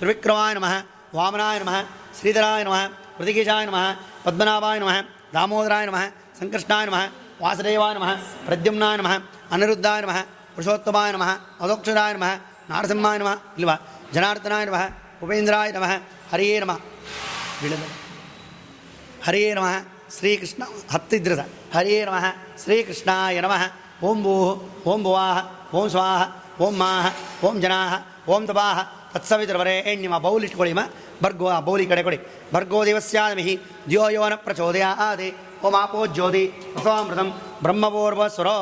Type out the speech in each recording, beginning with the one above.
ತ್ರಿವಿಕ್ರಮಾಯ ನಮಃ ವಾಮನಾಯ ನಮಃ ಶ್ರೀಧರಾಯ ನಮಃ ಪ್ರತಿಕೇಶಾಯ ನಮಃ ಪದ್ಮನಾಭಾಯ ನಮಃ ದಾಮೋದರಾಯ ನಮಃ ಸಂಕೃಷ್ಣಾಯ ನಮಃ ವಾಸುದೇವಾಯ ನಮಃ ಪ್ರದ್ಯುಮ್ನಾಯ ನಮಃ ಅನಿರುದ್ಧಾಯ ನಮಃ ಪುರುಷೋತ್ತಮಾಯ ನಮಃ ಅಧೋಕ್ಷರಾಯ ನಮಃ ನಾರಸಿಂಹಾಯ ನಮಃ ಇಲ್ವಾ ಜನಾರ್ದನಾಯ ನಮಃ ಉಪೇಂದ್ರಾಯ ನಮಃ ಹರಿಯೇ ನಮಃ ಬೀಳದ ಹರಿಯೇ ನಮಃ ಶ್ರೀಕೃಷ್ಣ ಹತ್ತಿದ್ರೆ ಸರ್ ಹರಿಯೇ ನಮಃ ಶ್ರೀಕೃಷ್ಣಾಯ ನಮಃ ಓಂ ಭೂ ಓಂ ಭುವಾಹ ಓಂ ಸ್ವಾಹ ಓಂ ಮಾಹ ಓಂ ಜನಾಹ ಓಂ ತಪಾಹ ತತ್ಸವಿತರವರೇ ನಿಮ್ಮ ಬೌಲ್ ಇಟ್ಕೊಳ್ಳಿ ಮ ಬರ್ಗೋ, ಆ ಬೌಲಿ ಕಡೆ ಕೊಡಿ. ಭರ್ಗೋ ದೇವಸ್ಯಾಮಿಹಿ ದ್ಯೋ ಯೋನ ಪ್ರಚೋದಯಾದೆ. ಓಂ ಆಪೋ ಜ್ಯೋತಿ ರಸವಾಮೃತಂ ಬ್ರಹ್ಮಪೂರ್ವ ಸ್ವರೋ.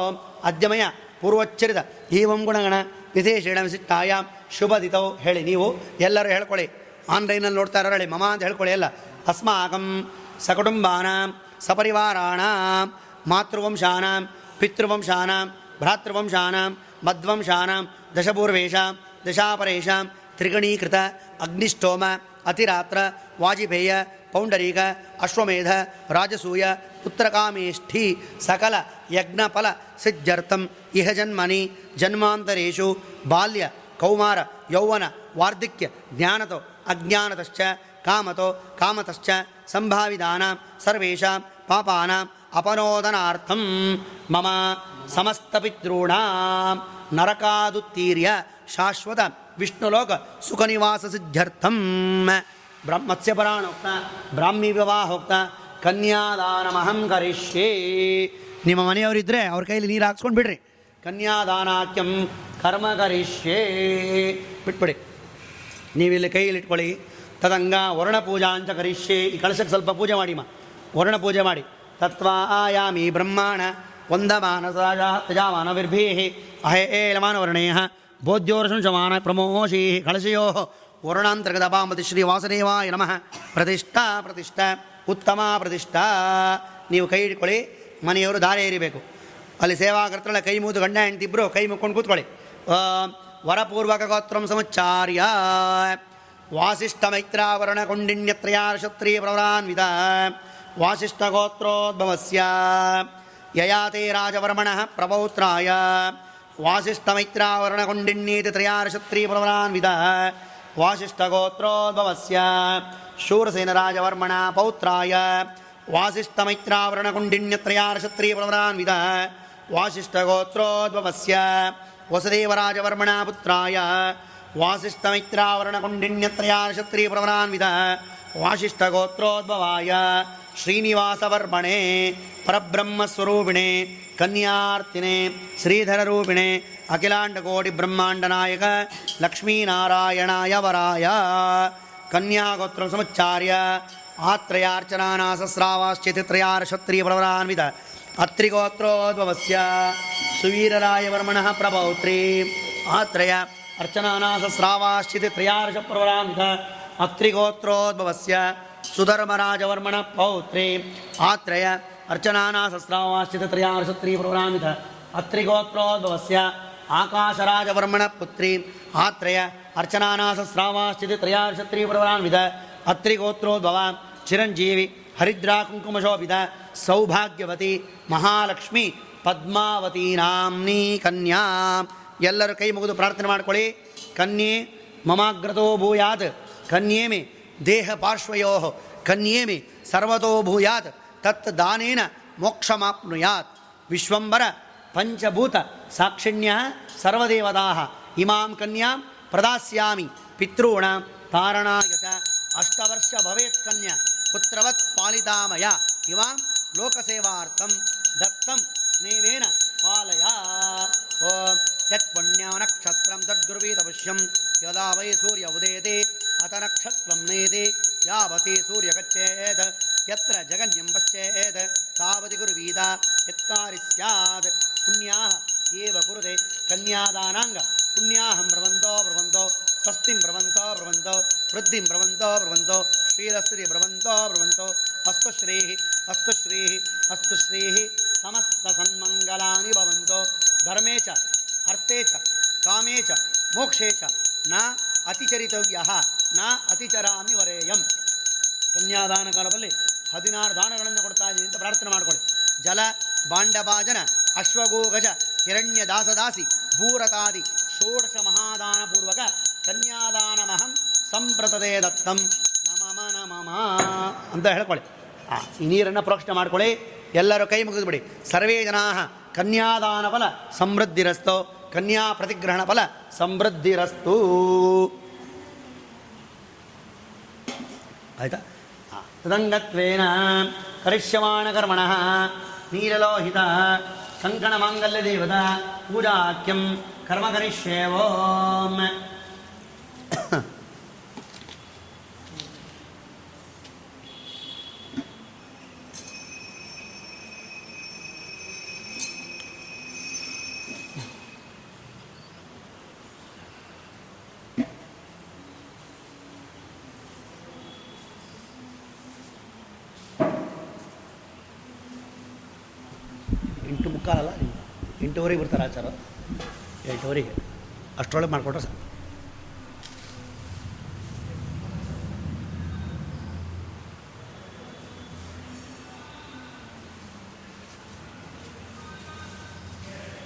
ಅದ್ಯಮಯ, ಪೂರ್ವಚ್ಚರಿತ, ಈವಂ ಗುಣಗಣ, ವಿಶೇಷಣ ವಿಶಿಷ್ಟಾಯಾಮ್ ಶುಭದಿತೌ ಹೇಳಿ ನೀವು, ಎಲ್ಲರೂ ಹೇಳ್ಕೊಳ್ಳಿ. ಆನ್ಲೈನಲ್ಲಿ ನೋಡ್ತಾ ಇರೋ ಹೇಳಿ, ಮಮ ಅಂತ ಹೇಳ್ಕೊಳ್ಳಿ ಎಲ್ಲ. ಅಸ್ಮಾಕಂ ಸಕುಟುಂಬಾನಾಂ, ಸಪರಿವಾರಾಣಾಂ, ಮಾತೃವಂಶಾನಾಂ, ಪಿತೃವಂಶಾನಾಂ, ಭ್ರಾತೃವಂಶಾನಾಂ, ಮಧ್ವಂಶಾನಾಂ, ದಶಪೂರ್ವೇಶಾಂ, ದಶಾಪರೇಶಾಂ त्रिगणीकृत अग्निष्ठोम अतिरात्र वाजिपेय पौण्डरीक अश्वमेध राजसूय पुत्रकामेष्ठी सकल यज्ञफल सकलयज्ञफलसिद्ध्यर्थं इह जन्मनि जन्मान्तरेषु बाल्य कौमार यौवन वार्धिक्य ज्ञानतो अज्ञानतश्च कामतो कामतश्च सम्भावितानां सर्वेषां पापानाम् अपनोदनार्थं मम समस्तपितॄणां नरकादुत्तीर्य शाश्वत ವಿಷ್ಣುಲೋಕ ಸುಖನಿವಾಸ ಸಿದ್ಧರ್ಥಂ ಬ್ರಹ್ಮ ಮತ್ಸ್ಯಪುರಾಣೋಕ್ತ ಬ್ರಾಹ್ಮಿ ವಿವಾಹೋಕ್ತ ಕನ್ಯಾದಾನಮಹಂ ಕರಿಷ್ಯೇ. ನಿಮ್ಮ ಮನೆಯವರಿದ್ದರೆ ಅವ್ರ ಕೈಯಲ್ಲಿ ನೀರು ಹಾಕ್ಸ್ಕೊಂಡು ಬಿಡ್ರಿ. ಕನ್ಯಾದಾನಾಕ್ಯಂ ಕರ್ಮ ಕರಿಷ್ಯೇ. ಬಿಟ್ಬಿಡಿ. ನೀವಿಲ್ಲಿ ಕೈಯಲ್ಲಿ ಇಟ್ಕೊಳ್ಳಿ. ತದಂಗ ವರ್ಣ ಪೂಜಾ ಅಂತ ಕರಿಷ್ಯೆ. ಈ ಕಳಶಕ್ಕೆ ಸ್ವಲ್ಪ ಪೂಜೆ ಮಾಡಿ ಮಾ. ವರ್ಣ ಪೂಜೆ ಮಾಡಿ. ತತ್ವ ಆಯಾಮಿ ಬ್ರಹ್ಮಾಣ ವಂದಮಾನ ತಜಾಮಾನ ವಿರ್ಭೀ ಅಹೇ ಏಲಮಾನ ವರ್ಣೇಯ ಬೋಧ್ಯೋರ್ಷಮಾನ ಪ್ರಮೋಷಿ ಕಳಶಯೋ ವರ್ಣಾಂತರ್ಗತ ಪಾಮತಿ ಶ್ರೀ ವಾಸುದೇವಾಯ ನಮಃ ಪ್ರತಿಷ್ಠಾ ಪ್ರತಿಷ್ಠಾ ಉತ್ತಮ ಪ್ರತಿಷ್ಠಾ ನೀವು ಕೈ ಇಟ್ಕೊಳ್ಳಿ ಮನೆಯವರು ದಾರೆ ಏರಿಬೇಕು. ಅಲ್ಲಿ ಸೇವಾಕರ್ತಳ ಕೈ ಮುಗಿದು ಗಂಡ ಹೆಂಡ್ತಿಬ್ರು ಕೈ ಮುಕ್ಕೊಂಡು ಕೂತ್ಕೊಳ್ಳಿ. ವರಪೂರ್ವಕ ಗೋತ್ರಂ ಸಮಚಾರ್ಯ ವಾಸಿಷ್ಠ ಮೈತ್ರಾವರಣ ಕೊಂಡಿನ್ಯತ್ರಯಾಶತ್ರೀ ಪ್ರವರಾನ್ವಿತ. ವಾಸಿಷ್ಠ ಗೋತ್ರೋದ್ಭವಸ್ಯ. ಯಯಾತೆ ರಾಜವರ್ಮಣ ಪ್ರಪೌತ್ರಾಯ. वासिष्ठमैत्रावर्णकुण्डिन्ये इति वासिष्ठगोत्रोद्भवस्य शूरसेनराजवर्मणा पौत्राय वासिष्ठमैत्रावर्णकुण्डिन्यत्रयारक्षत्रिप्रवरान्विद वासिष्ठगोत्रोद्भवस्य वसुदेवराजवर्मणा पुत्राय वासिष्ठमैत्रावर्णकुण्डिन्यत्रयाक्षत्रिपवरान्विद वासिष्ठगोत्रोद्भवाय श्रीनिवासवर्मणे परब्रह्मस्वरूपिणे कन्यार्तिने श्रीधररूपिणे अखिलाण्डकोटिब्रह्माण्डनायकलक्ष्मीनारायणाय वराय कन्यागोत्रं समुच्चार्य आत्रयार्चनाना सहस्रावाश्चेति त्रयार्षत्रिपर्वन्वित अत्रिगोत्रोद्भवस्य सुवीररायवर्मणः प्रभौत्री आत्रय अर्चनानासहस्रावाश्चिति त्रयार्ष प्रवरान्वित अत्रिगोत्रोद्भवस्य ಸುಧರ್ಮರಾಜವರ್ಮಣ ಪೌತ್ರಿ. ಆತ್ರಯ ಅರ್ಚನಾನಾಸಸ್ರಾವಾಶ್ಚಿತ ತ್ರಯಾರ್ಷತ್ರಿ ಪ್ರವರಾಮಿತ ಅತ್ರಿಗೋತ್ರೋದ್ಭವಸ್ಯ ಆಕಾಶರಾಜವರ್ಮಣ ಪುತ್ರಿ. ಆತ್ರಯ ಸಹಸ್ರಾವಾಶ್ಚಿತ ತ್ರಯಾರ್ಷತ್ರಿ ಪ್ರವರಾನ್ವಿತ ಅತ್ರಿಗೋತ್ರೋದ್ಭವ ಚಿರಂಜೀವಿ ಹರಿದ್ರಾ ಕುಂಕುಮಶೋಭಿತ ಸೌಭಾಗ್ಯವತಿ ಮಹಾಲಕ್ಷ್ಮಿ ಪದ್ಮಾವತಿ ನಾಂನಿ ಕನ್ಯಾ. ಎಲ್ಲರೂ ಕೈ ಮುಗಿದು ಪ್ರಾರ್ಥನೆ ಮಾಡ್ಕೊಳ್ಳಿ. ಕನ್ಯೆ ಮಮಾಗ್ರತೋ ಭೂಯಾತ್. ಕನ್ಯೆ ಮೇ ದೇಹ ಪಾರ್ಶ್ವಯೋ ಕನ್ಯೆ ಮೇ ಸರ್ವತೋ ಭೂಯಾತ್ ತತ್ ದಾನೇನ ಮೋಕ್ಷಮಾಪ್ನುಯಾತ್ ವಿಶ್ವಂಬರ ಪಂಚಭೂತ ಸಾಕ್ಷಿಣ್ಯ ಸರ್ವದೇವತಾ ಇಮಾಂ ಕನ್ಯಾಂ ಪ್ರದಾಸ್ಯಾಮಿ ಪಿತॄಣ ತಾರಣಾಯ ಚ ಅಷ್ಟವರ್ಷ ಭವೇತ್ ಕನ್ಯಾ ಪುತ್ರವತ್ ಪಾಲಿತಾಮಯ ಇಮಾಂ ಲೋಕಸೇವಾರ್ಥಂ ದತ್ತಂ ಸ್ನೇವೇನ ಪಾಲಯ ಓಂ ಯತ್ ಪುಣ್ಯ ನಕ್ಷತ್ರಂ ತದ್ಗುರುವೀತಪಶ್ಯಂ ಯದಾ ವೈ ಸೂರ್ಯ ಉದೇತಿ अत नक्षत्रं नेति यावती सूर्यगच्छेत् यत्र जगन्यं पश्येत् तावति गुरुवीदा यत्कारि स्यात्। पुण्याः एव कुरुते कन्यादानाङ्गपुण्याः ब्रवन्तौ ब्रवन्तौ स्वस्तिं ब्रवन्तौ ब्रवन्तौ वृद्धिं ब्रवन्तो ब्रवन्तौ श्रीरस्थितिर्ब्रवन्तो ब्रवन्तौ अस्तु श्रीः अस्तु श्रीः अस्तु श्रीः समस्तसन्मङ्गलानि भवन्तो। धर्मे च अर्थे च कामे च मोक्षे च न अतिचरितव्यः। ನ ಅತಿಚರಾಮಿ ವರೇಯಂ. ಕನ್ಯಾದಾನ ಕಾಲದಲ್ಲಿ ಹದಿನಾರು ದಾನಗಳನ್ನು ಕೊಡ್ತಾ ಇದ್ದೀನಿ ಅಂತ ಪ್ರಾರ್ಥನೆ ಮಾಡಿಕೊಳ್ಳಿ. ಜಲ, ಬಾಂಡಭಾಜನ, ಅಶ್ವಗೋಗಜ ಹಿರಣ್ಯ ದಾಸದಾಸಿ ಭೂರತಾದಿ, ಷೋಡಶ ಮಹಾದಾನ ಪೂರ್ವಕ ಕನ್ಯಾದಾನಮಹಂ ಸಂಪ್ರತದೆ ದತ್ತಂ. ನಮಮ ನಮಮ ಅಂತ ಹೇಳ್ಕೊಳ್ಳಿ. ಈ ನೀರನ್ನು ಪ್ರೋಕ್ಷಣೆ ಮಾಡ್ಕೊಳ್ಳಿ. ಎಲ್ಲರೂ ಕೈ ಮುಗಿದ್ಬಿಡಿ ಸರ್ವೇ ಜನಾ ಕನ್ಯಾದಾನ ಫಲ ಸಮೃದ್ಧಿರಸ್ತೋ. ಕನ್ಯಾ ಪ್ರತಿಗ್ರಹಣ ಫಲ ಸಮೃದ್ಧಿರಸ್ತು. ಆಯ್ತಾ ಆ, ತದಂಗತ್ವೇನ ಕರಿಷ್ಯಮಾಣ ಕರ್ಮಣ ನೀರಲೋಹಿತ ಕಂಕಣ ಮಾಂಗಲ್ಯ ದೇವತ ಎಂಟು ಮುಕ್ಕಾಲಲ್ಲ ಎಂಟೂವರೆಗೆ ಬರ್ತಾರೆ ಆಚಾರ. ಎಂಟೂವರೆಗೆ ಅಷ್ಟರೊಳಗೆ ಮಾಡಿಕೊಟ್ರೆ ಸರ್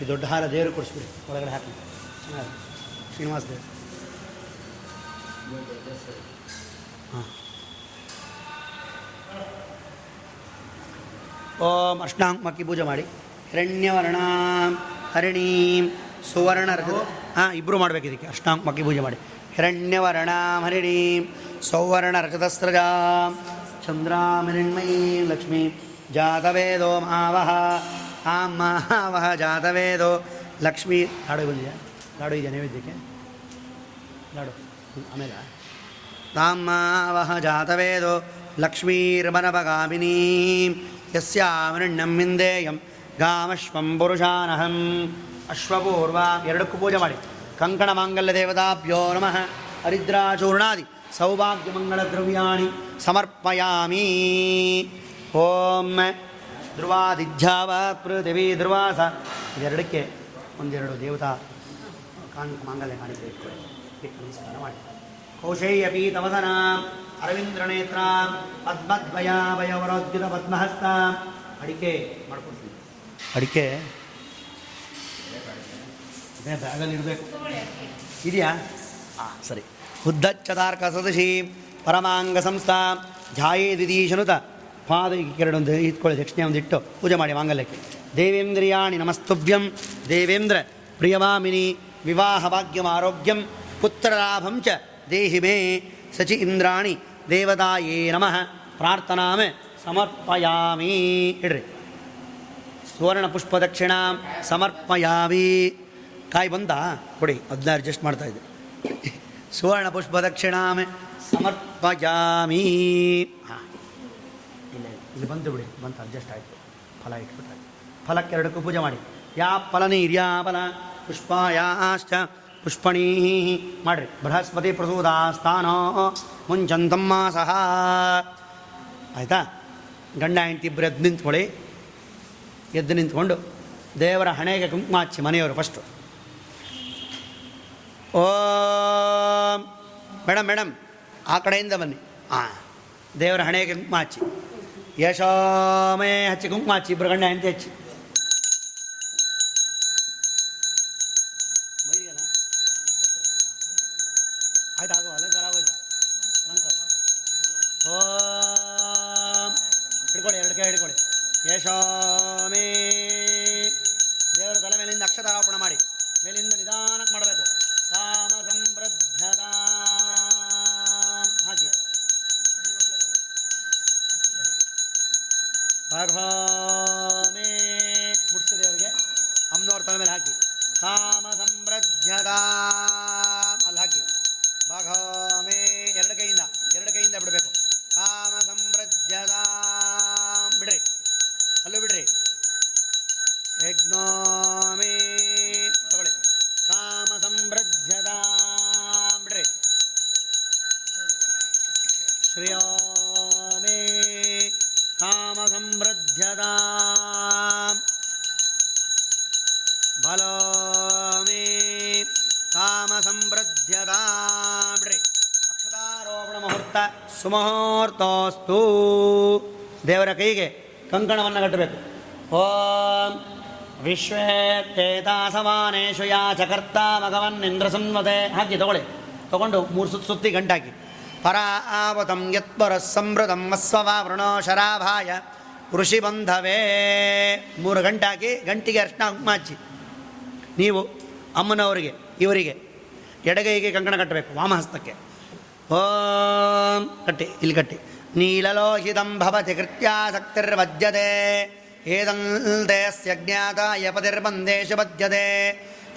ಈ ದೊಡ್ಡ ಹಾರ ದೇವರು ಕೊಡಿಸ್ಬಿಡಿ, ಒಳಗಡೆ ಹಾಕಿ. ಶ್ರೀನಿವಾಸ ದೇವರು. ಹಾಂ. ಓಂ ಅಷ್ಟಾಂಗಮಕ್ಕಿ ಪೂಜೆ ಮಾಡಿ. ಹಿರಣ್ಯವರ್ಣ, ಹರಿಣೀಂ ಸುವರ್ಣ ರಜತ ಹಾಂ ಇಬ್ಬರು ಮಾಡಬೇಕು ಇದಕ್ಕೆ ಅಷ್ಟಾಂಗಮಕ್ಕಿ ಪೂಜೆ ಮಾಡಿ. ಹಿರಣ್ಯವರ್ಣ, ಹರಿಣೀಂ ಸೌವರ್ಣ ರಜತಸ್ರಜಾಂ ಚಂದ್ರಾಮಿರಣ್ಮಯೀಂ ಲಕ್ಷ್ಮೀ, ಜಾತವೇದೋ ಮಾವಹ ಆ ಮಾವಹ ಜಾತವೇದೋ, ಲಕ್ಷ್ಮೀ ಲಾಡು ಬಂದಿದೆ. ಲಾಡು ಇದೆ ನೈವೇದ್ಯಕ್ಕೆ? ಲಾಡು, ಆಮೇಲೆ ತಾಮಾವಹ ಜಾತವೇದೋ ಲಕ್ಷ್ಮೀರ್ಮನಪಗಾಮಿನೀಂ ಯಸ್ಯಾಮರಣ್ಯಂ ವಿಂದೇಯಂ. ಗಾಮಶ್ವಂ ಪುರುಷಾನಹಂ. ಅಶ್ವಪೂರ್ವ ಎರಡಕ್ಕೂ ಪೂಜೆ ಮಾಡಿ. ಕಂಕಣ ಮಾಂಗಲ್ಯ ದೇವತಾಭ್ಯೋ ನಮಃ. ಹರಿದ್ರಾಚೂರ್ಣಾದಿ ಸೌಭಾಗ್ಯಮಂಗಳ ದ್ರವ್ಯಾಣಿ. ಸಮರ್ಪಯಾಮಿ. ಓಂ ಧ್ರುವಾದಿಧ್ಯಾವ ಪೃಥಿವಿ ಧ್ರುವಾಸ. ಇದೆರಡಕ್ಕೆ ಒಂದೆರಡು ದೇವತಾ ಕಾನ್ ಮಾಂಗಲ್ಯ ಇಟ್ಟು ನಮಸ್ಕಾರ ಮಾಡಿ. ಕೌಶೇಯಪಿ ತವದನ ಅರವಿಂದ್ರನೇತ್ರ. ಪದ್ಮದ್ವಯಾವಯವರೋದ್ಯುತ ಪದ್ಮಹಸ್ತ ಅಡಿಕೆ ಮಾಡ್ಕೊಡ್ತೀನಿ. ಅಡಿಕೆ. ಅದೇ ಬ್ಯಾಗಲ್ಲಿ ಇಡಬೇಕು. ಇದೆಯಾ? ಹಾಂ ಸರಿ. ಉದ್ದಚ್ಚದಾರ್ಕ ಸದಶಿ ಪರಮಾಂಗ ಸಂಸ್ಥಾ ಝಾಯೇ ದಿದೀಶನುತ ಪಾದ ಕೆರಡೊಂದು ಇಟ್ಕೊಳ್ಳಿ ದಕ್ಷಿಣೆ ಒಂದು ಇಟ್ಟು ಪೂಜೆ ಮಾಡಿ ಮಾಂಗಲ್ಯಕ್ಕೆ. ದೇವೇಂದ್ರಿಯಾಣಿ ನಮಸ್ತುಭ್ಯಂ. ದೇವೇಂದ್ರ ಪ್ರಿಯವಾಮಿನಿ ವಿವಾಹ ಭಾಗ್ಯಂ ಆರೋಗ್ಯಂ ಪುತ್ರಲಾಭಂ ಚ ದೇಹಿ ಮೇ ಸಚಿ ಇಂದ್ರಾಣಿ ದೇವತಾಯೇ ನಮಃ. ಪ್ರಾರ್ಥನಾಮ ಸಮರ್ಪಯಾಮಿ. ಇಡ್ರಿ. ಸುವರ್ಣ ಪುಷ್ಪ ದಕ್ಷಿಣ ಸಮರ್ಪಯಾವಿ ಕಾಯಿ ಬಂದ? ಕೊಡಿ ಅದನ್ನ ಅಡ್ಜಸ್ಟ್ ಮಾಡ್ತಾ ಇದ್ದೆ. ಸುವರ್ಣ ಪುಷ್ಪ ಸಮರ್ಪಯಾಮಿ. ಹಾಂ. ಇಲ್ಲ ಇಲ್ಲ, ಬಂತು ಬಿಡಿ ಬಂತು ಅಡ್ಜಸ್ಟ್ ಆಯಿತು. ಫಲ ಇಟ್ಬಿಟ್ಟು ಫಲಕ್ಕೆರಡಕ್ಕೂ ಪೂಜೆ ಮಾಡಿ. ಯಾ ಫಲ ನೀರ್ಯಾ ಫಲ ಪುಷ್ಪ ಯಾಶ್ಚ ಪುಷ್ಪಣೀ. ಮಾಡಿರಿ. ಬೃಹಸ್ಪತಿ ಪ್ರಸೂದಾಸ್ತಾನೋ ಮುಂಚಂತಮ್ಮ ಸಹ ಆಯಿತಾ? ಗಂಡ ಹೆಂಡತಿ ಇಬ್ಬರು ನಿಂತ್ಕೊಳ್ಳಿ. ಎದ್ದು ನಿಂತ್ಕೊಂಡು ದೇವರ ಹಣೆಗೆ ಕುಂಕುಮ ಹಚ್ಚಿ ಮನೆಯವರು ಫಸ್ಟು ಓಂ. ಮೇಡಮ್ ಮೇಡಮ್ ಆ ಕಡೆಯಿಂದ ಬನ್ನಿ. ಹಾಂ ದೇವರ ಹಣೆಗೆ ಕುಂಕುಮ ಹಚ್ಚಿ. ಯಶೋಮೇ ಹಚ್ಚಿ ಕುಂಕುಮ ಹಚ್ಚಿ ಇಬ್ಬರು ಗಂಡ ಹೆಂಡತಿ ಹಚ್ಚಿ. जा ಸುಮುಹೂರ್ತೋಸ್ತು. ದೇವರ ಕೈಗೆ ಕಂಕಣವನ್ನು ಕಟ್ಟಬೇಕು. ಓಂ ವಿಶ್ವೇ ತೇತಾಸಮಾನೇಶು ಯಾಚಕರ್ತ ಮಗವನ್ ಸನ್ಮತೆ ಹಾಕಿ ತಗೊಳ್ಳಿ. ತಗೊಂಡು ಮೂರು ಸುತ್ತು ಸುತ್ತಿ ಗಂಟಾಕಿ. ಪರ ಆವತಂ ಯತ್ಪರ ಸಂಭೃತಂ ಅಸ್ವವ ವೃಣೋ ಶರಾಭಾಯ. ಋಷಿ ಬಂಧವೇ ಮೂರು ಗಂಟಾಕಿ ಗಂಟಿಗೆ ಅರ್ಶನ ಹಚ್ಚಿ. ನೀವು ಅಮ್ಮನವರಿಗೆ, ಇವರಿಗೆ ಎಡಗೈಗೆ ಕಂಕಣ ಕಟ್ಟಬೇಕು ವಾಮಹಸ್ತಕ್ಕೆ. ಓಂ ಕಟ್ಟಿ ಇಲ್ಲಿ ಕಟ್ಟಿ ನೀಲಲೋಹಿತಂ ಭವತಿ ಕೃತ್ಯಾಸಕ್ತಿರ್ವಜ್ಯತೆ ಏದಂತೇಸ್ಯ ಜ್ಞಾತಾಯ ಪತಿರ್ಬಂಧೇಶು ಬದ್ಯತೆ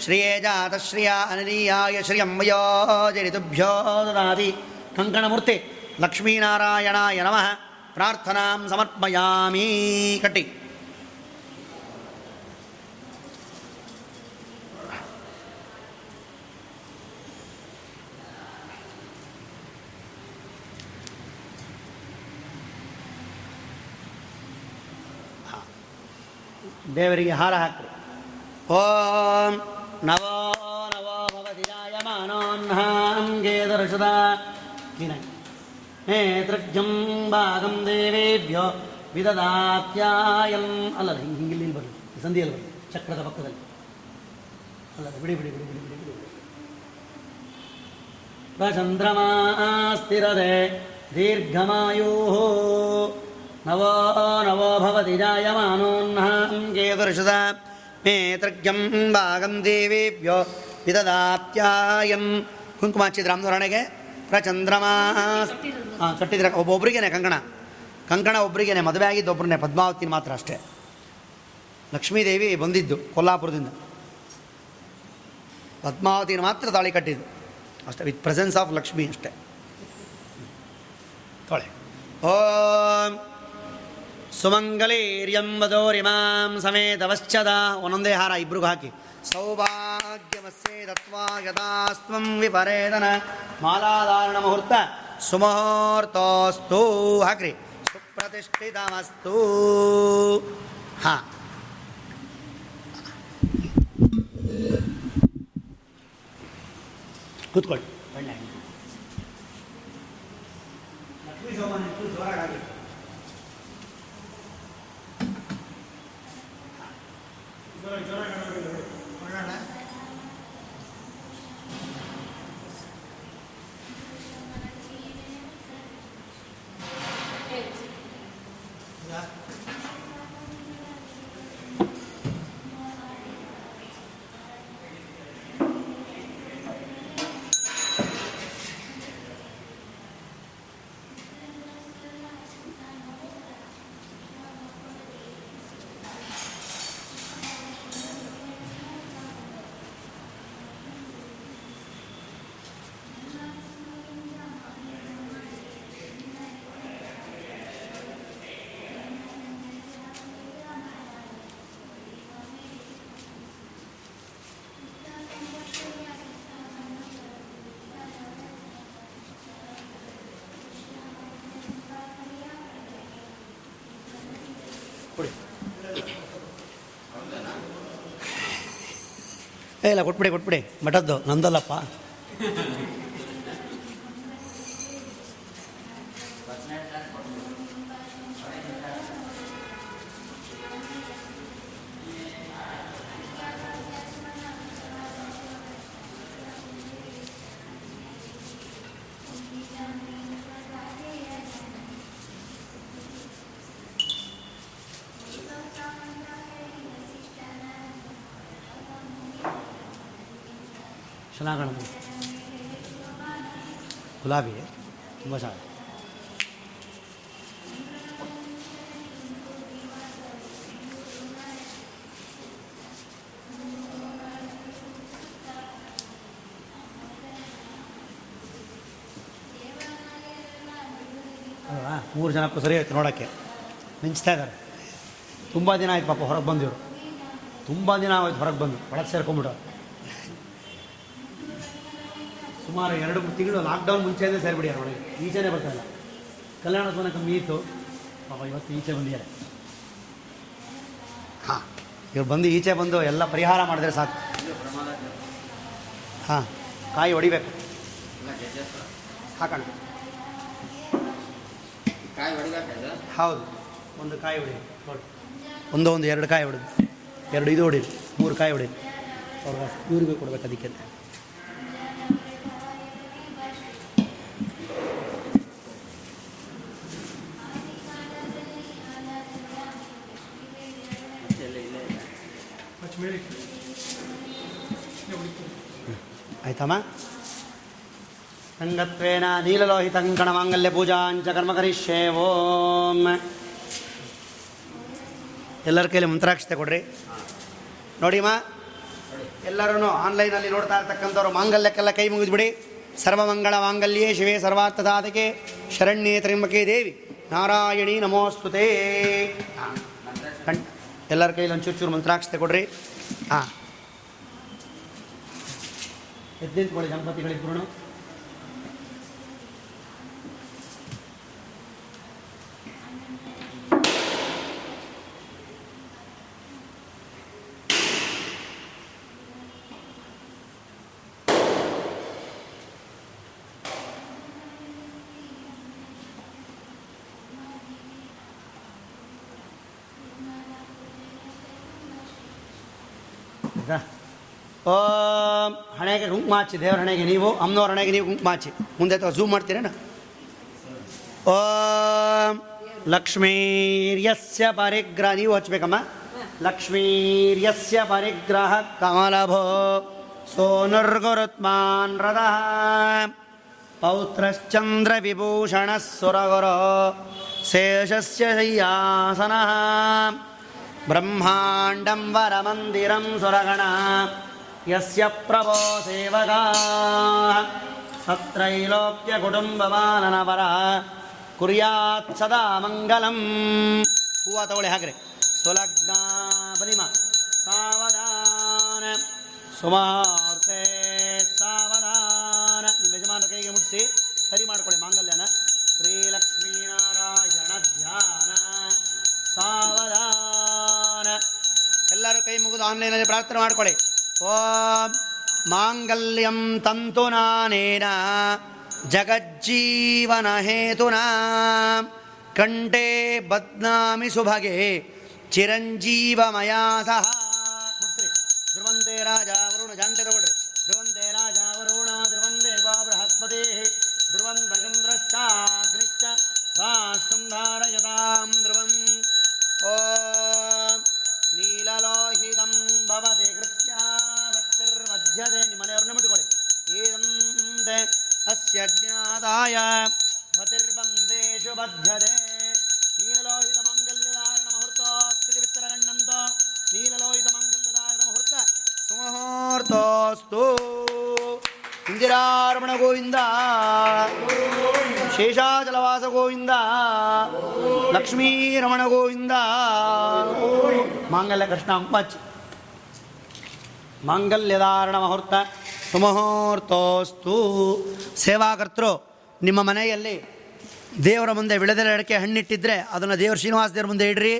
ಶ್ರಿಯೇ ಜಾತ ಶ್ರಿಯ ಅನನೀಯಾಯ ಶ್ರಿಯಂ ವಯೋಜನಿತುಭ್ಯೋ ದದಾತಿ ಕಂಕಣಮೂರ್ತಿ ಲಕ್ಷ್ಮೀನಾರಾಯಣಾಯ ನಮಃ ಪ್ರಾರ್ಥನಾಂ ಸಮರ್ಪಯಾಮಿ ಕಟ್ಟಿ ದೇವರಿಗೆ ಹಾರ ಹಾಕ್ರಿ. ಓಂ ನವೋ ನವೋ ಭವತಿ ಜಾಯಮಾನೋನ್ಹಾಂಗೇದರ್ಶದ ನೇತೃಜ್ಞಂ ಭಾಗಂ ದೇವೇಭ್ಯೋ ವಿದದಾತ್ಯಾಯಂ ಅಲ್ಲಲ್ಲ ಹಿಂಗೆ ಹಿಂಗೆ ಇಲ್ಲಿ ಬರಲಿ ಸಂಧಿಯಲ್ಲಿ ಬರಲಿ ಚಕ್ರದ ಪಕ್ಕದಲ್ಲಿ. ಅಲ್ಲ ಬಿಡಿ ಬಿಡಿ ಬಿಡಿ ಬಿಡಿ ಬಿಡಿ ಬಿಡಿ. ಪ್ರಚಂದ್ರಮಾ ದೀರ್ಘಮಾಯೂ. ನವೋ ನವೋ ಭವತಿ ಜಾಯಮಾನೋನ್ಹಾಂಗೇದರ್ಶದ ಮೇತೃಜ್ಞಂ ಭಾಗಂ ದೇವೇಭ್ಯೋ ವಿದದಾತ್ಯಾಯಂ ಕುಂಕುಮ ಹಚ್ಚಿದ್ರ ರಾಮಧರಣೆಗೆ ಪ್ರಚಂದ್ರಮಾ ಹಾಂ ಕಟ್ಟಿದ್ರೆ ಒಬ್ಬೊಬ್ರಿಗೇನೆ ಕಂಕಣ. ಕಂಕಣ ಒಬ್ಬರಿಗೇನೆ ಮದುವೆ ಆಗಿದ್ದು ಒಬ್ಬರನ್ನೇ ಪದ್ಮಾವತಿ ಮಾತ್ರ ಅಷ್ಟೇ. ಲಕ್ಷ್ಮೀದೇವಿ ಬಂದಿದ್ದು ಕೊಲ್ಲಾಪುರದಿಂದ. ಪದ್ಮಾವತಿನ ಮಾತ್ರ ತಾಳಿ ಕಟ್ಟಿದ್ದು. ಅಷ್ಟೇ, ವಿತ್ ಪ್ರೆಸೆನ್ಸ್ ಆಫ್ ಲಕ್ಷ್ಮಿ ಅಷ್ಟೇ. ತಾಳೆ. ಓಂ ಸುಮಂಗಲೀರ್ಯಂ ವದೋರಿಮಾಂ ಸಮೇತವಶ್ಚದ. ಒಂದೊಂದೇ ಹಾರ ಇಬ್ರಿಗೂ ಹಾಕಿ. ಸೌಭಾಗ್ಯವಸ್ಸೇ ದತ್ವಾ ಯದಾಸ್ತ್ವಂ ವಿಪರೇದನ ಮಾಲಾಧಾರಣ ಮುಹೂರ್ತ ಸುಮುಹೂರ್ತೋಸ್ತು ಹಾಕ್ರಿ. ಸುಪ್ರತಿಷ್ಠಿತಮಸ್ತು. ಹಾಂ. ಕೂತ್ಕೊಳ್ಳಿ. ಒಳ್ಳೆ ಲಕ್ಷ್ಮೀ ಏ ಇಲ್ಲ ಕೊಟ್ಬಿಡಿ ಕೊಟ್ಬಿಡಿ. ಮಠದ್ದು ನಂದಲ್ಲಪ್ಪ. ಮೂರು ಜನ ಸರಿ ಆಯ್ತು ನೋಡೋಕ್ಕೆ. ಮಿಂಚ್ತಾ ಇದ್ದಾರೆ. ತುಂಬ ದಿನ ಆಯ್ತು ಪಾಪ ಹೊರಗೆ ಬಂದಿವರು. ತುಂಬ ದಿನ ಆಯ್ತು ಹೊರಗೆ ಬಂದು. ಒಳಗೆ ಸೇರ್ಕೊಂಬಿಟ್ಟು ಸುಮಾರು ಎರಡು ಮೂರು ತಿಂಗಳು ಲಾಕ್ಡೌನ್ ಮುಂಚೆನೇ ಸೇರಿಬಿಡ್ಯಾರ ಒಳಗೆ. ಈಚೆನೇ ಬರ್ತಾ ಇಲ್ಲ. ಕಲ್ಯಾಣ ಕಮ್ಮಿ ಇತ್ತು ಪಾಪ ಇವತ್ತು ಈಚೆ ಬಂದಿದ್ದಾರೆ. ಹಾಂ, ಇವ್ರು ಬಂದು ಈಚೆ ಬಂದು ಎಲ್ಲ ಪರಿಹಾರ ಮಾಡಿದ್ರೆ ಸಾಕು. ಹಾಂ, ಕಾಯಿ ಹೊಡಿಬೇಕು. ಹಾಕೋಣ. ಹೌದು ಒಂದು ಕಾಯಿ ಹೊಡಿ ನೋಡಿ ಒಂದು ಒಂದು ಎರಡು ಕಾಯಿ ಹೊಡೆದು ಎರಡು ಇದು ಹೊಡಿ ಮೂರು ಕಾಯಿ ಹೊಡಿ ಅವ್ರಿಗೆ ಇವ್ರಿಗೆ ಕೊಡ್ಬೇಕು ಅದಕ್ಕೆ ಆಯ್ತಮ್ಮ ಸಂಗತ್ವೇನ ನೀಲಲೋಹಿತ ಕಂಕಣ ಮಾಂಗಲ್ಯ ಪೂಜಾಂಚ ಕರ್ಮ ಕರಿಷ್ಯೆ ಓಂ ಎಲ್ಲರ ಕೈಲಿ ಮಂತ್ರಾಕ್ಷತೆ ಕೊಡ್ರಿ. ನೋಡಿಮ್ಮ ಎಲ್ಲರೂ ಆನ್ಲೈನಲ್ಲಿ ನೋಡ್ತಾ ಇರ್ತಕ್ಕಂಥವ್ರು ಮಾಂಗಲ್ಯಕ್ಕೆಲ್ಲ ಕೈ ಮುಗಿದ್ಬಿಡಿ. ಸರ್ವಮಂಗಳ ಮಾಂಗಲ್ಯೇ ಶಿವೇ ಸರ್ವಾರ್ಥದಾತಕೆ ಶರಣ್ಯೇ ತ್ರ್ಯಂಬಕೆ ದೇವಿ. ನಾರಾಯಣಿ ನಮೋಸ್ತುತೇ ಎಲ್ಲರ ಕೈಲಿ ಒಂಚೂರು ಚೂರು ಮಂತ್ರಾಕ್ಷತೆ ಕೊಡ್ರಿ. ಹಾಂ. ಕೊಡಿ ದಂಪತಿಗಳಿಬ್ಬರು ಕುಂಕುಮ ಹಚ್ಚಿ ದೇವ್ರ ಹಣೆಗೆ ನೀವು ಅಮ್ಮನವ್ರ ಹಣೆಗೆ ನೀವು ಕುಂಕುಮ ಹಚ್ಚಿ ಮುಂದೆ ಝೂಮ್ ಮಾಡ್ತೀರೇನ ಓಂ ಲಕ್ಷ್ಮೀರ್ಯಸ್ಯ ಪರಿಗ್ರಹ ನೀವು ಹಚ್ಬೇಕಮ್ಮ ಲಕ್ಷ್ಮೀರ್ಯಸ್ಯ ಪರಿಗ್ರಹ ಕಮಲಭೋ ಸೋನುರ್ಗುರುತ್ಮಾನ್ ರಥಃ ಪೌತ್ರಶ್ಚಂದ್ರ ವಿಭೂಷಣಃ ಸುರಗುರೋ ಶೇಷಸ್ಯ ಶಯ್ಯಾಸನಃ ಬ್ರಹ್ಮಾಂಡಂ ವರಮಂದಿರಂ ಪ್ರಭೋ ಸೇವಕಾ ಸತ್ರೈಲೋಕ್ಯ ಕುಟುಂಬಮಾನನವರ ಕುರ್ಯಾತ್ ಸದಾ ಮಂಗಲಂ ಹೂವ ತಗೊಳ್ಳಿ ಹಾಕ್ರಿ ಸುಲಗ್ನ ಬಲಿಮ ಸಾವಧಾನ ಸುಮಾರ್ತೆ ಸಾವಧಾನ ನಿಮ್ಮ ಯಜಮಾನ ಕೈಗೆ ಮುಟ್ಟಿಸಿ ಸರಿ ಮಾಡ್ಕೊಳ್ಳಿ ಮಾಂಗಲ್ಯನ। ಶ್ರೀಲಕ್ಷ್ಮೀನಾರಾಯಣ ಧ್ಯಾನ। ಸಾವಧಾನ। ಎಲ್ಲರೂ ಕೈ ಮುಗಿದು ಆನ್ಲೈನಲ್ಲಿ ಪ್ರಾರ್ಥನೆ ಮಾಡ್ಕೊಳ್ಳಿ. ॐ माङ्गल्यं तन्तुनानेन जगज्जीवनहेतुना। कण्ठे बध्नामि सुभगे चिरञ्जीवमया सह। ಅಸ್ಯ ಜ್ಞಾತಾಯ ಭತಿರ್ಬಂಧೇಶು ಬದ್ಧತೆ ನೀಲಲೋಹಿತ ಮಾಂಗಲ್ಯಧಾರಣ ಮುಹೂರ್ತ ಸ್ಥಿತಿ ವಿತ್ತರಗಣ್ಣಂತ ನೀಲಲೋಹಿತ ಮಾಂಗಲ್ಯಧಾರಣ ಮುಹೂರ್ತ ಸುಮಹೋರ್ತೋಸ್ತು ಇಂದಿರಾರಮಣ ಗೋವಿಂದ ಶೇಷಾಚಲವಾಸ ಗೋವಿಂದ ಲಕ್ಷ್ಮೀರಮಣ ಗೋವಿಂದ ಮಾಂಗಲ್ಯ ಕೃಷ್ಣ ಅಂಪಚ್ ಮಾಂಗಲ್ಯಧಾರಣ ಮುಹೂರ್ತ ಸುಮುಹೂರ್ತೋಸ್ತು ಸೇವಾಕರ್ತರು, ನಿಮ್ಮ ಮನೆಯಲ್ಲಿ ದೇವರ ಮುಂದೆ ವಿಳೆದೆಲೆ ಅಡಿಕೆ ಹಣ್ಣಿಟ್ಟಿದ್ರೆ ಅದನ್ನು ದೇವರು ಶ್ರೀನಿವಾಸ ದೇವ್ರ ಮುಂದೆ ಇಡ್ರಿ.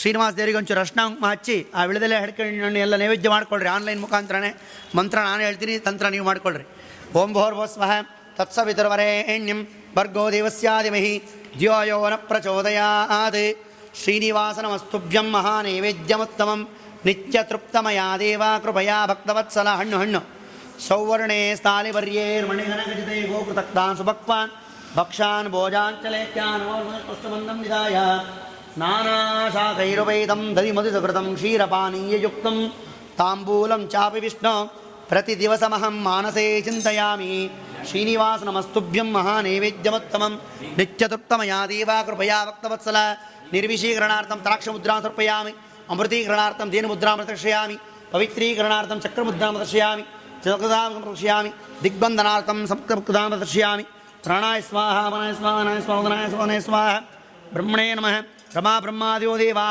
ಶ್ರೀನಿವಾಸ ದೇವರಿಗೆ ಒಂಚೂರು ಅರ್ಶನ ಕುಂಕುಮ ಹಚ್ಚಿ, ಆ ವಿಳೆದೆಲೆ ಅಡಿಕೆ ಹಣ್ಣು ಎಲ್ಲ ನೈವೇದ್ಯ ಮಾಡ್ಕೊಳ್ರಿ. ಆನ್ಲೈನ್ ಮುಖಾಂತರನೇ ಮಂತ್ರ ನಾನು ಹೇಳ್ತೀನಿ, ತಂತ್ರ ನೀವು ಮಾಡ್ಕೊಳ್ರಿ. ಓಂ ಭೋರ್ಭೋಸ್ವಃ ತತ್ಸವಿತುರ್ವರೇಣ್ಯಂ ಭರ್ಗೋ ದೇವಸ್ಯಾದಿಮಹಿ ದ್ಯೋಯೋನ ಪ್ರಚೋದಯಾತ್ ಶ್ರೀನಿವಾಸನಮಸ್ತುಭ್ಯಂ ಮಹಾನೈವೇದ್ಯಮುತ್ತಮಂ. ನಿತ್ಯತೃಪ್ತಮಯಾ ದೇವಾ ಕೃಪಯಾ ಭಕ್ತವತ್ಸಲ. ಹಣ್ಣು ಹಣ್ಣು. सौवर्णे स्थालिवर्येर्मणिधनगजिते गोकृतक्तान् सुभक्वान् भक्षान् भोजाञ्चलेत्यानवस्पष्टमन्दं निधाय नानाशाकैरुपैतं दधिमधुसकृतं क्षीरपानीययुक्तं ताम्बूलं चापि विष्णु प्रतिदिवसमहं मानसे चिन्तयामि श्रीनिवासनमस्तुभ्यं महानैवेद्यमुत्तमं नित्यतुक्तमया देवा कृपया भक्तवत्सल निर्विशीकरणार्थं तराक्षमुद्रां समर्पयामि अमृतीकरणार्थं दीनमुद्रां प्रदर्शयामि पवित्रीकरणार्थं चक्रमुद्रां प्रदर्शयामि ಚಕ್ರಮುದ್ರಾಂ ಪ್ರದರ್ಶಯಾಮಿ ದಿಗ್ಬಂಧನಾರ್ಥಂ ಸಪ್ತಮುಕ್ತಾಂ ಪ್ರದರ್ಶಯಾಮಿ ತ್ರಣಾಯ ಸ್ವಾಹ ವನಾಯ ಸ್ವಾಹ ವನಾಯ ಸ್ವಾಹ ವದನಾಯ ಸ್ವಾಹನಾಯ ಸ್ವಾಹ ಬ್ರಹ್ಮಣೇ ನಮಃ ರಮಾ ಬ್ರಹ್ಮಾದಿಯೋ ದೇವಾ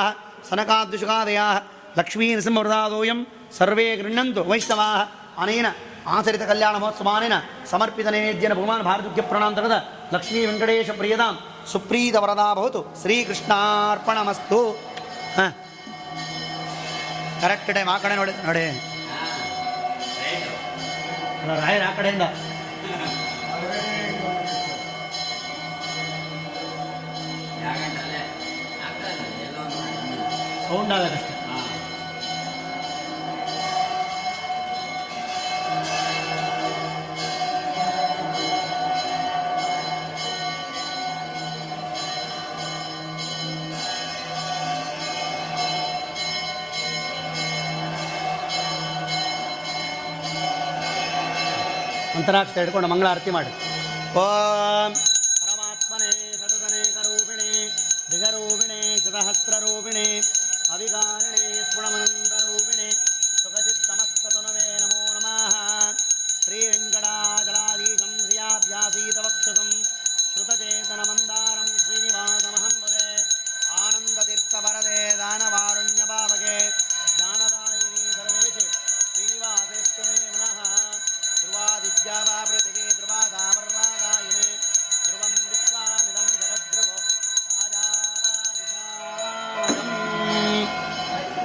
ಸನಕಾದ್ಯುಷುಕಾದಯಾः ಲಕ್ಷ್ಮೀ ನೃಸಿಂಹವೃದಾದೋಯಂ ಸರ್ವೇ ಗೃಹ್ಣಂತು ವೈಷ್ಣವಾ ಅನೇನ ಆಚರಿತ ಕಲ್ಯಾಣ ಮಹೋತ್ಸವಾನೇನ ಸಮರ್ಪಿತ ನೈವೇದ್ಯನ ಭಗವಾನ್ ಭಾರತುಖ್ಯ ಪ್ರಣಾಂತರದ ಲಕ್ಷ್ಮೀ ವೆಂಕಟೇಶ ಪ್ರಿಯದಾಂ ಸುಪ್ರೀತ ವರದಾ ಭವತು ಶ್ರೀಕೃಷ್ಣಾರ್ಪಣಮಸ್ತು ಹಾಂ ಕರೆಕ್ಟ್ ಟೈಮ್ ಆ ಕಡೆ ನೋಡಿ ನೋಡಿ ಅಲ್ಲ, ರಾಯರ ಆ ಕಡೆಯಿಂದ. ಸೌಂಡ್ ಆಗಬೇಕಷ್ಟೆ ಮಂತ್ರಾಕ್ಷರ ಹಿಡ್ಕೊಂಡು ಮಂಗಳಾರತಿ ಮಾಡಿ ಓಂ ಪರಮಾತ್ಮನೇ ಸತತನೇಕ ರೂಪಿಣೆ ದಿಗರೂಪಿಣೆ ಶತಹಸ್ರರೂಪಿಣೆ ಅವಿಕಾರಿಣೆ ಸ್ಫುಣಮನಂತರೂಪಿಣೆ ಸುಖಚಿತ್ತಮಸ್ತತನುವೇ ನಮೋ ನಮಃ ಶ್ರೀವೆಂಕಟಾಚಲಾಧೀಶಂ ಶ್ರಿಯಾಭ್ಯಾಸೀತವಕ್ಷಸಂ ಶ್ರುತಚೇತನಮಂದಾರಂ ಶ್ರೀನಿವಾಸಮಹಂ ಭಜೆ ಆನಂದತೀರ್ಥವರದೆ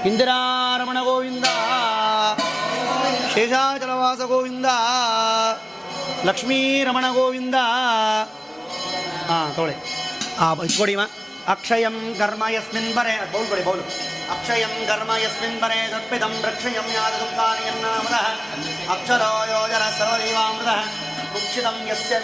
ಇಂದಿರಾರಮಣ ಗೋವಿಂದ ಶೇಷಾಚಲವಾಸ ಗೋವಿಂದ ಲಕ್ಷ್ಮೀರಮಣ ಗೋವಿಂದ ಹಾಂ ತೊಗೊಳ್ಳಿ ಹಾಂ ಇಟ್ಕೊಡಿ ಮಾ ಅಕ್ಷಯಂ ಕರ್ಮ ಯಸ್ಮಿನ್ ಬರೆ ಬೌಲ್ ಕೊಡಿ ಬೌಲು ಅಕ್ಷಯಂ ಕರ್ಮ ಯಸ್ಮಿನ್ ಬರೆ ತತ್ಪಿದಂ ರಕ್ಷಯಂ ಯಾದ ದುಃಖಾನಿ ಯನ್ನಾಮದಃ ಅಕ್ಷರೋ ಯೋಜನ ಸರ್ವದೇವಾಮೃತಃ ಮುಕ್ಷಿತಂ ಯಸ್ಯ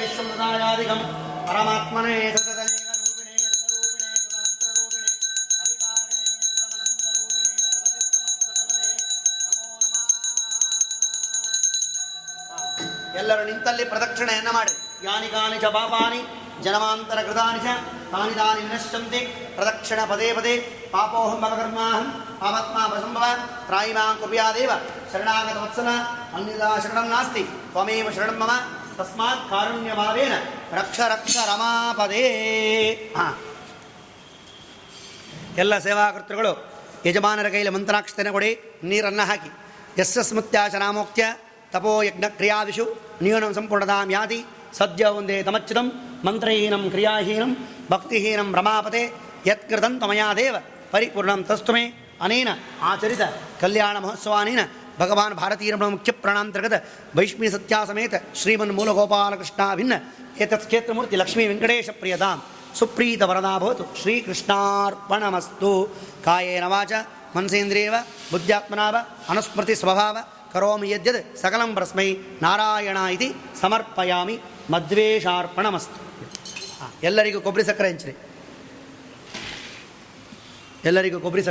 ಎಲ್ಲರೂ ನಿಂತಲ್ಲಿ ಪ್ರದಕ್ಷಿಣೆಯನ್ನು ಮಾಡಿ. ಯಾನಿ ಕಾನಿ ಚ ಪಾಪಾನಿ, ಜನಮಾಂತರ ಕೃತಾನಿ ಚ ತಾನಿ ತಾನಿ ವಿನಶ್ಯಂತಿ, ಪ್ರದಕ್ಷಿಣ ಪದೇ ಪದೇ, ಪಾಪೋಹಂ ಮಗಕರ್ಮಾಹಂ ಪಾಪತ್ಮಾ ಪ್ರಸಂಭವ, ತ್ರಾಯಿಮಾ ಕುಪಿಯಾದೇವ ಶರಣಾಗತ ವತ್ಸಲ ಅನ್ಯದಾ ಶರಣಂ ನಾಸ್ತಿ, ತ್ವಮೇವ ಶರಣಂ ಮಮ, ತಸ್ಮಾತ್ ಕಾರುಣ್ಯಭಾವೇನ, ರಕ್ಷ ರಕ್ಷ ರಮಾಪದೇ. ಎಲ್ಲ ಸೇವಾಕರ್ತೃಗಳು, ಯಜಮಾನರ ಕೈಲಿ ಮಂತ್ರಾಕ್ಷತೆಯನ್ನು ಕೊಡಿ, ನೀರನ್ನು ಹಾಕಿ. ಯಸ್ಯ ತಪೋ ಯಜ್ಞ ಕ್ರಿಯಾದಿಷು ನ್ಯೂನಂ ಸಂಪೂರ್ಣತಾಂ ಯಾತಿ ಸದ್ಯ ಒಂದೇ ತಮಚ್ಯುತಂ, ಮಂತ್ರಹೀನಂ ಕ್ರಿಯಾಹೀನಂ, ಭಕ್ತಿಹೀನಂ ರಮಾಪತೆ ಯತ್ಕೃತಂ ತಮಯಾ ದೇವ, ಪರಿಪೂರ್ಣಂ ತಸ್ತುಮೆ ಅನೇನ ಆಚರಿತ ಕಲ್ಯಾಣ ಮಹೋತ್ಸವಾನೇನ. ಭಗವಾನ್ ಭಾರತೀರಮಣ ಮುಖ್ಯ ಪ್ರಾಣಾಂತರ್ಗತ ವೈಷ್ಣಿ ಸತ್ಯಾಸಮೇತ ಶ್ರೀಮನ್ ಮೂಲಗೋಪಾಲಕೃಷ್ಣಾಭಿನ್ನ ಏತತ್ ಕ್ಷೇತ್ರಮೂರ್ತಿ ಲಕ್ಷ್ಮೀ ವೆಂಕಟೇಶ ಪ್ರಿಯತಾಂ ಸುಪ್ರೀತ ವರದಾ ಭವತು ಶ್ರೀಕೃಷ್ಣಾರ್ಪಣಮಸ್ತು. ಕಾಯೇನ ವಾಚ ಮನಸೇಂದ್ರಿಯವ, ಬುದ್ಧ್ಯಾತ್ಮನಾವ, ಅನುಸ್ಮೃತಿ ಸ್ವಭಾವ ಕರೋಮಿ ಯದ್ಯದ್ ಸಕಲಂ ಪ್ರಸ್ಮೈ ನಾರಾಯಣ ಇತಿ ಸಮರ್ಪಯಾಮಿ ಮದ್ವೇಷಾರ್ಪಣಮಸ್ತು ಹಾ, ಎಲ್ಲರಿಗೂ ಕೊಬ್ಬರಿ ಸಕ್ಕರೆ ಹಂಚ್ರಿ ಎಲ್ಲರಿಗೂ ಕೊಬ್ಬರಿ